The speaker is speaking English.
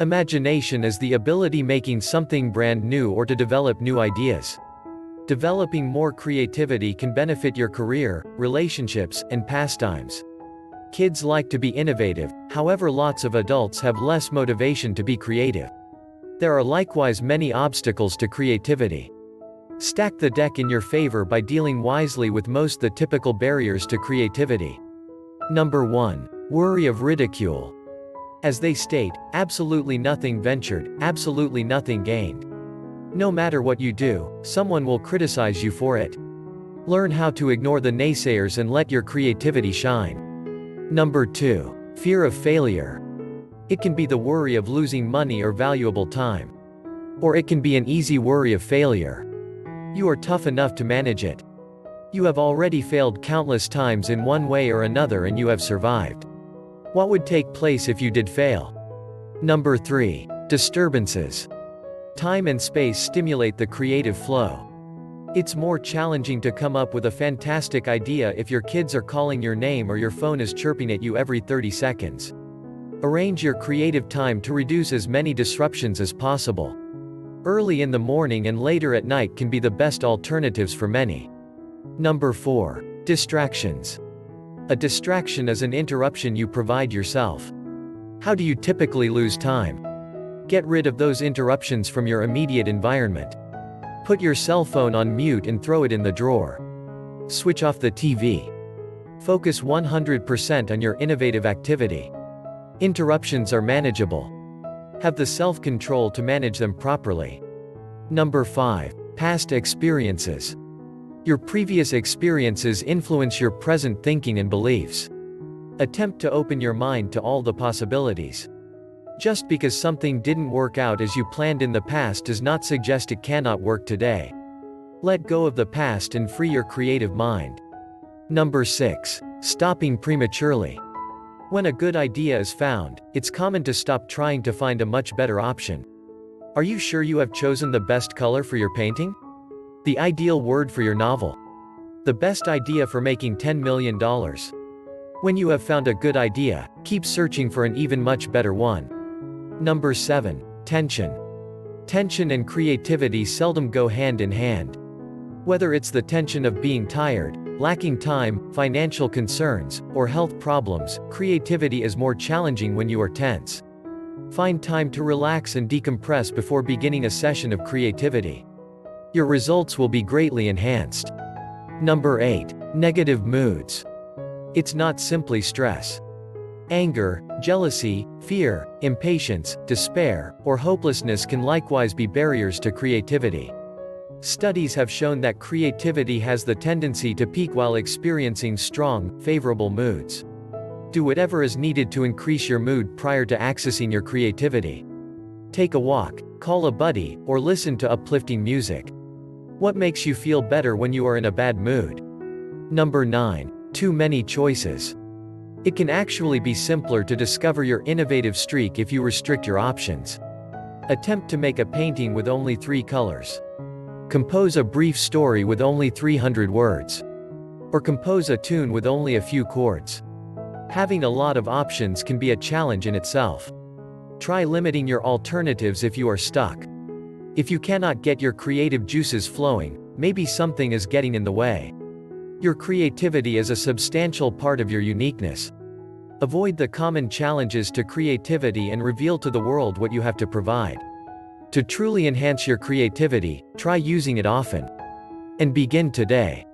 Imagination is the ability making something brand new or to develop new ideas. Developing more creativity can benefit your career, relationships, and pastimes. Kids like to be innovative, however lots of adults have less motivation to be creative. There are likewise many obstacles to creativity. Stack the deck in your favor by dealing wisely with most the typical barriers to creativity. Number 1. Worry of ridicule. As they state, absolutely nothing ventured, absolutely nothing gained. No matter what you do, someone will criticize you for it. Learn how to ignore the naysayers and let your creativity shine. Number 2. Fear of failure. It can be the worry of losing money or valuable time. Or it can be an easy worry of failure. You are tough enough to manage it. You have already failed countless times in one way or another and you have survived. What would take place if you did fail? Number 3. Disturbances. Time and space stimulate the creative flow. It's more challenging to come up with a fantastic idea if your kids are calling your name or your phone is chirping at you every 30 seconds. Arrange your creative time to reduce as many disruptions as possible. Early in the morning and later at night can be the best alternatives for many. Number 4. Distractions. A distraction is an interruption you provide yourself. How do you typically lose time? Get rid of those interruptions from your immediate environment. Put your cell phone on mute and throw it in the drawer. Switch off the TV. Focus 100% on your innovative activity. Interruptions are manageable. Have the self-control to manage them properly. Number 5. Past experiences. Your previous experiences influence your present thinking and beliefs. Attempt to open your mind to all the possibilities. Just because something didn't work out as you planned in the past does not suggest it cannot work today. Let go of the past and free your creative mind. Number 6. Stopping prematurely. When a good idea is found, it's common to stop trying to find a much better option. Are you sure you have chosen the best color for your painting? The ideal word for your novel? The best idea for making $10 million? When you have found a good idea, keep searching for an even much better one. Number 7. Tension. Tension and creativity seldom go hand in hand. Whether it's the tension of being tired, lacking time, financial concerns, or health problems, creativity is more challenging when you are tense. Find time to relax and decompress before beginning a session of creativity. Your results will be greatly enhanced. Number 8. Negative moods. It's not simply stress. Anger, jealousy, fear, impatience, despair, or hopelessness can likewise be barriers to creativity. Studies have shown that creativity has the tendency to peak while experiencing strong, favorable moods. Do whatever is needed to increase your mood prior to accessing your creativity. Take a walk, call a buddy, or listen to uplifting music. What makes you feel better when you are in a bad mood? Number 9. Too many choices. It can actually be simpler to discover your innovative streak if you restrict your options. Attempt to make a painting with only three colors. Compose a brief story with only 300 words. Or compose a tune with only a few chords. Having a lot of options can be a challenge in itself. Try limiting your alternatives if you are stuck. If you cannot get your creative juices flowing, maybe something is getting in the way. Your creativity is a substantial part of your uniqueness. Avoid the common challenges to creativity and reveal to the world what you have to provide. To truly enhance your creativity, try using it often. And begin today.